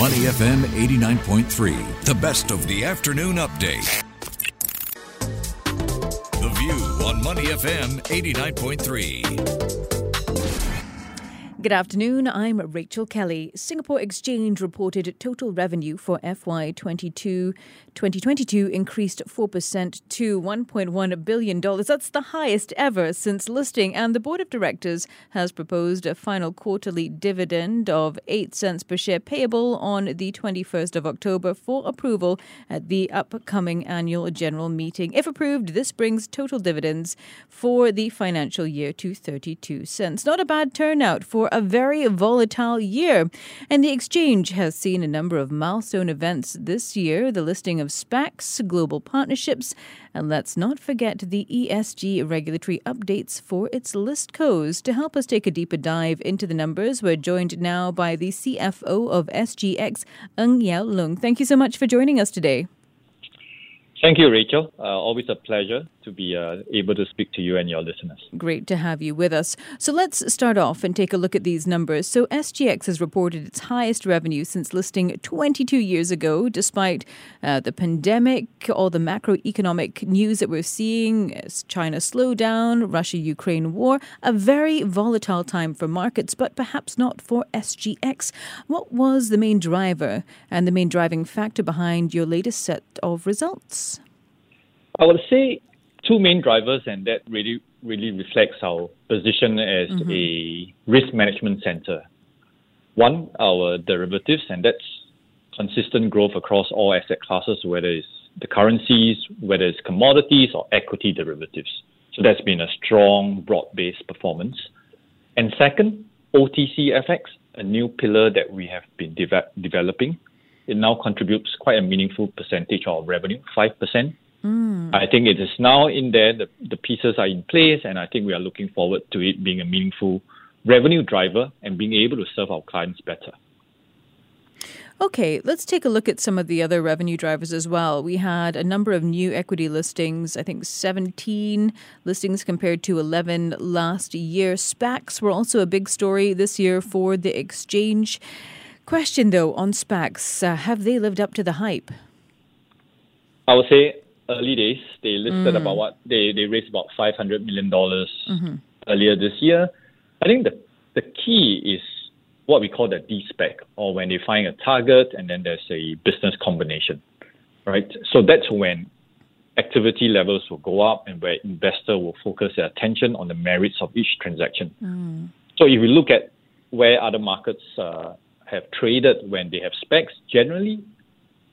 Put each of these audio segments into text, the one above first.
Money FM 89.3, the best of the afternoon update. The View on Money FM 89.3. Good afternoon. I'm Rachel Kelly. Singapore Exchange reported total revenue for FY 22 2022 increased 4% to $1.1 billion. That's the highest ever since listing. And the board of directors has proposed a final quarterly dividend of 8 cents per share payable on the 21st of October for approval at the upcoming annual general meeting. If approved, this brings total dividends for the financial year to 32 cents. Not a bad turnout for a very volatile year. And the exchange has seen a number of milestone events this year the listing of SPACs, global partnerships, and let's not forget the ESG regulatory updates for its list codes. To help us take a deeper dive into the numbers, we're joined now by the CFO of SGX, Ng Yao Loong. Thank you so much for joining us today. Thank you, Rachel. Uh, always a pleasure to be uh, able to speak to you and your listeners. Great to have you with us. So let's start off and take a look at these numbers. So SGX has reported its highest revenue since listing 22 years ago, despite uh, the pandemic, all the macroeconomic news that we're seeing, China slowdown, Russia-Ukraine war, a very volatile time for markets, but perhaps not for SGX. What was the main driver and the main driving factor behind your latest set of results? I would say two main drivers, and that really really reflects our position as mm-hmm. a risk management center. One, our derivatives, and that's consistent growth across all asset classes, whether it's the currencies, whether it's commodities or equity derivatives. So that's been a strong, broad-based performance. And second, OTC FX, a new pillar that we have been de- developing. It now contributes quite a meaningful percentage of revenue, 5%. Mm. I think it is now in there, the, the pieces are in place, and I think we are looking forward to it being a meaningful revenue driver and being able to serve our clients better. Okay, let's take a look at some of the other revenue drivers as well. We had a number of new equity listings, I think 17 listings compared to 11 last year. SPACs were also a big story this year for the exchange. Question though on SPACs, uh, have they lived up to the hype? I would say early days. They listed mm. about what they they raised about five hundred million dollars mm-hmm. earlier this year. I think the the key is what we call the D-SPAC, or when they find a target and then there's a business combination, right? So that's when activity levels will go up and where investor will focus their attention on the merits of each transaction. Mm. So if we look at where other markets uh, have traded when they have SPACs, generally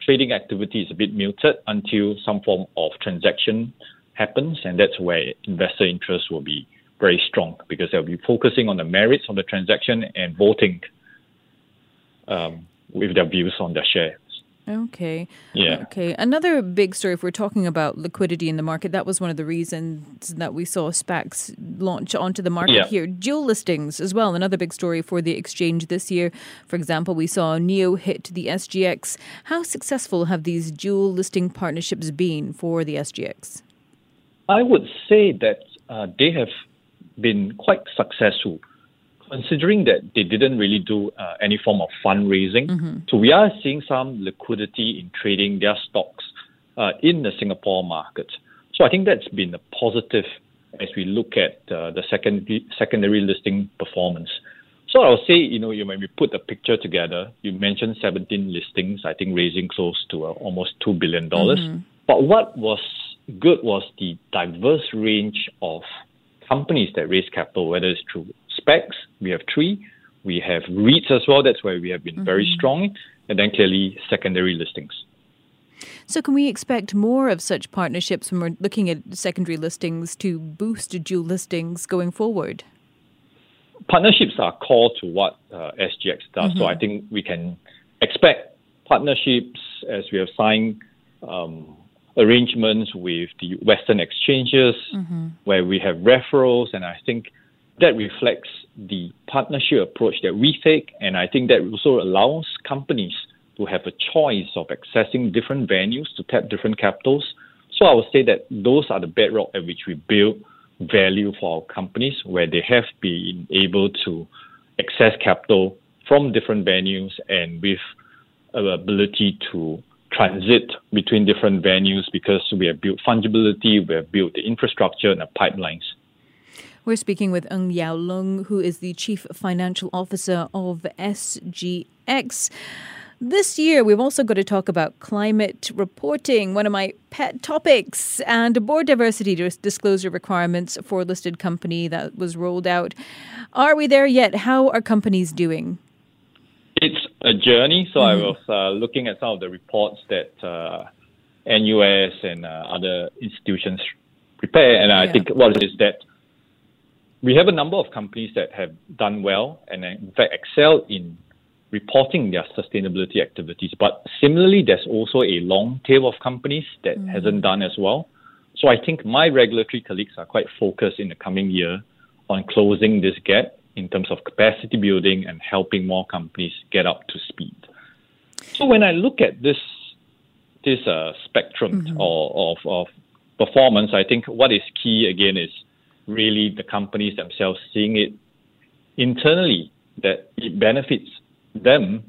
trading activity is a bit muted until some form of transaction happens, and that's where investor interest will be very strong because they'll be focusing on the merits of the transaction and voting um, with their views on their share. Okay. Yeah. Okay. Another big story, if we're talking about liquidity in the market, that was one of the reasons that we saw SPACs launch onto the market yeah. here. Dual listings as well, another big story for the exchange this year. For example, we saw NIO hit the SGX. How successful have these dual listing partnerships been for the SGX? I would say that uh, they have been quite successful considering that they didn't really do uh, any form of fundraising, mm-hmm. so we are seeing some liquidity in trading their stocks uh, in the Singapore market. So I think that's been a positive as we look at uh, the secondary secondary listing performance. So I'll say, you know, when we put the picture together, you mentioned 17 listings, I think raising close to uh, almost $2 billion. Mm-hmm. But what was good was the diverse range of companies that raise capital, whether it's through SPACs, we have three. We have REITs as well. That's where we have been mm-hmm. very strong. And then clearly secondary listings. So, can we expect more of such partnerships when we're looking at secondary listings to boost dual listings going forward? Partnerships are core to what uh, SGX does. Mm-hmm. So, I think we can expect partnerships as we have signed um, arrangements with the Western exchanges mm-hmm. where we have referrals. And I think that reflects the partnership approach that we take, and I think that also allows companies to have a choice of accessing different venues to tap different capitals. So I would say that those are the bedrock at which we build value for our companies, where they have been able to access capital from different venues and with ability to transit between different venues because we have built fungibility, we have built the infrastructure and the pipelines. We're speaking with Ng Yao Loong, who is the Chief Financial Officer of SGX. This year, we've also got to talk about climate reporting, one of my pet topics, and board diversity disclosure requirements for a listed company that was rolled out. Are we there yet? How are companies doing? It's a journey. So mm-hmm. I was uh, looking at some of the reports that uh, NUS and uh, other institutions prepare, and I yeah. think what is that we have a number of companies that have done well and in fact excel in reporting their sustainability activities. But similarly, there's also a long tail of companies that mm. hasn't done as well. So I think my regulatory colleagues are quite focused in the coming year on closing this gap in terms of capacity building and helping more companies get up to speed. So when I look at this this uh, spectrum mm-hmm. of, of, of performance, I think what is key again is really the companies themselves seeing it internally that it benefits them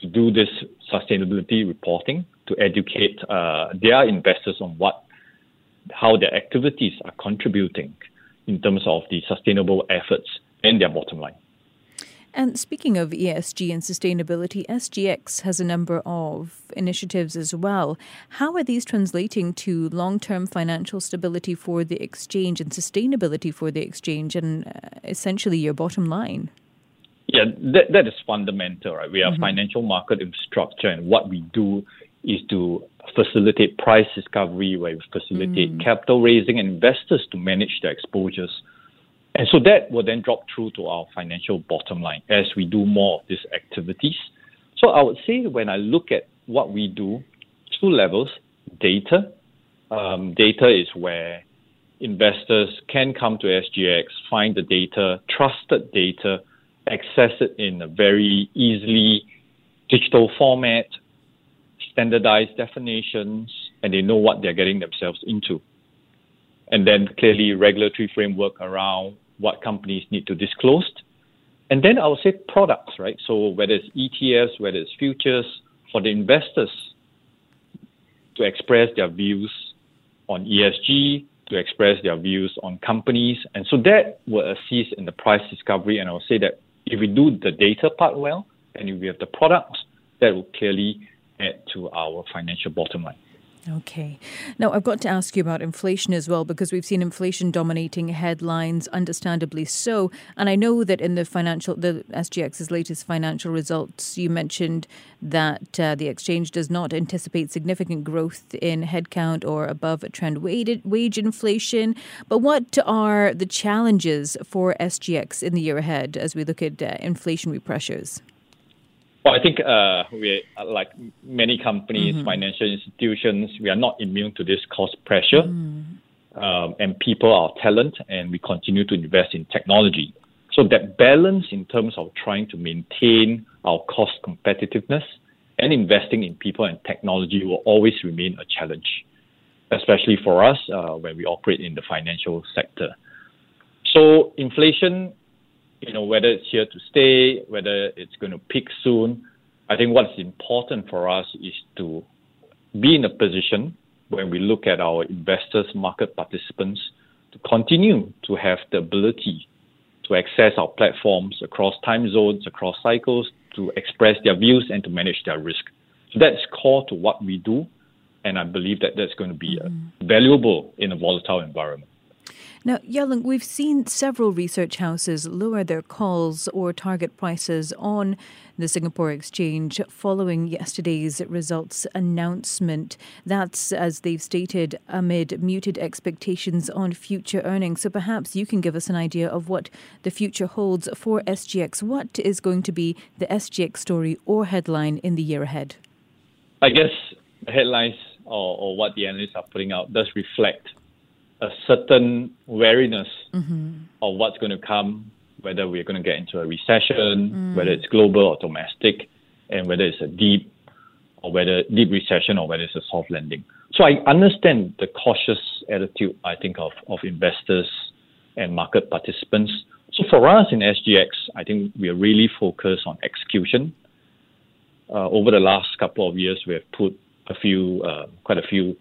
to do this sustainability reporting to educate uh, their investors on what how their activities are contributing in terms of the sustainable efforts and their bottom line. And speaking of ESG and sustainability, SGX has a number of initiatives as well. How are these translating to long term financial stability for the exchange and sustainability for the exchange and uh, essentially your bottom line? Yeah, that, that is fundamental, right? We are mm-hmm. financial market infrastructure, and what we do is to facilitate price discovery, where we facilitate mm. capital raising and investors to manage their exposures. And so that will then drop through to our financial bottom line as we do more of these activities. So I would say when I look at what we do, two levels data. Um, data is where investors can come to SGX, find the data, trusted data, access it in a very easily digital format, standardized definitions, and they know what they're getting themselves into. And then clearly regulatory framework around what companies need to disclose. And then I would say products, right? So whether it's ETFs, whether it's futures, for the investors to express their views on ESG, to express their views on companies. And so that will assist in the price discovery. And I'll say that if we do the data part well, and if we have the products, that will clearly add to our financial bottom line. Okay. Now, I've got to ask you about inflation as well, because we've seen inflation dominating headlines, understandably so. And I know that in the financial, the SGX's latest financial results, you mentioned that uh, the exchange does not anticipate significant growth in headcount or above trend wage inflation. But what are the challenges for SGX in the year ahead as we look at uh, inflationary pressures? Well, I think uh, we, like many companies, mm-hmm. financial institutions, we are not immune to this cost pressure. Mm. Um, and people are talent, and we continue to invest in technology. So that balance in terms of trying to maintain our cost competitiveness and investing in people and technology will always remain a challenge, especially for us uh, when we operate in the financial sector. So inflation you know, whether it's here to stay, whether it's going to peak soon. I think what's important for us is to be in a position when we look at our investors, market participants, to continue to have the ability to access our platforms across time zones, across cycles, to express their views and to manage their risk. So that's core to what we do, and I believe that that's going to be mm-hmm. valuable in a volatile environment. Now, Yao Loong, we've seen several research houses lower their calls or target prices on the Singapore Exchange following yesterday's results announcement. That's, as they've stated, amid muted expectations on future earnings. So perhaps you can give us an idea of what the future holds for SGX. What is going to be the SGX story or headline in the year ahead? I guess headlines or, or what the analysts are putting out does reflect a certain wariness mm-hmm. of what's going to come, whether we're going to get into a recession, mm. whether it's global or domestic, and whether it's a deep or whether deep recession or whether it's a soft landing. So I understand the cautious attitude, I think, of, of investors and market participants. So for us in SGX, I think we are really focused on execution. Uh, over the last couple of years, we have put a few, uh, quite a few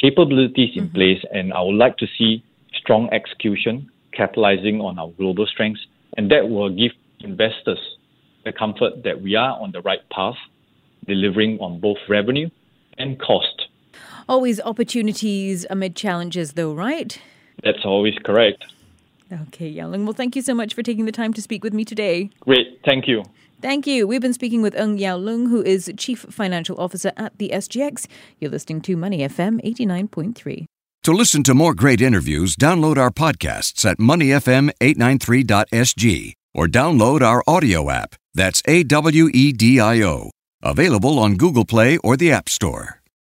capabilities in mm-hmm. place, and I would like to see strong execution, capitalizing on our global strengths, and that will give investors the comfort that we are on the right path, delivering on both revenue and cost. Always opportunities amid challenges, though, right? That's always correct. Okay, Yao Well, thank you so much for taking the time to speak with me today. Great. Thank you. Thank you. We've been speaking with Ng Yao Loong, who is Chief Financial Officer at the SGX. You're listening to Money FM 89.3. To listen to more great interviews, download our podcasts at moneyfm893.sg or download our audio app. That's A W E D I O. Available on Google Play or the App Store.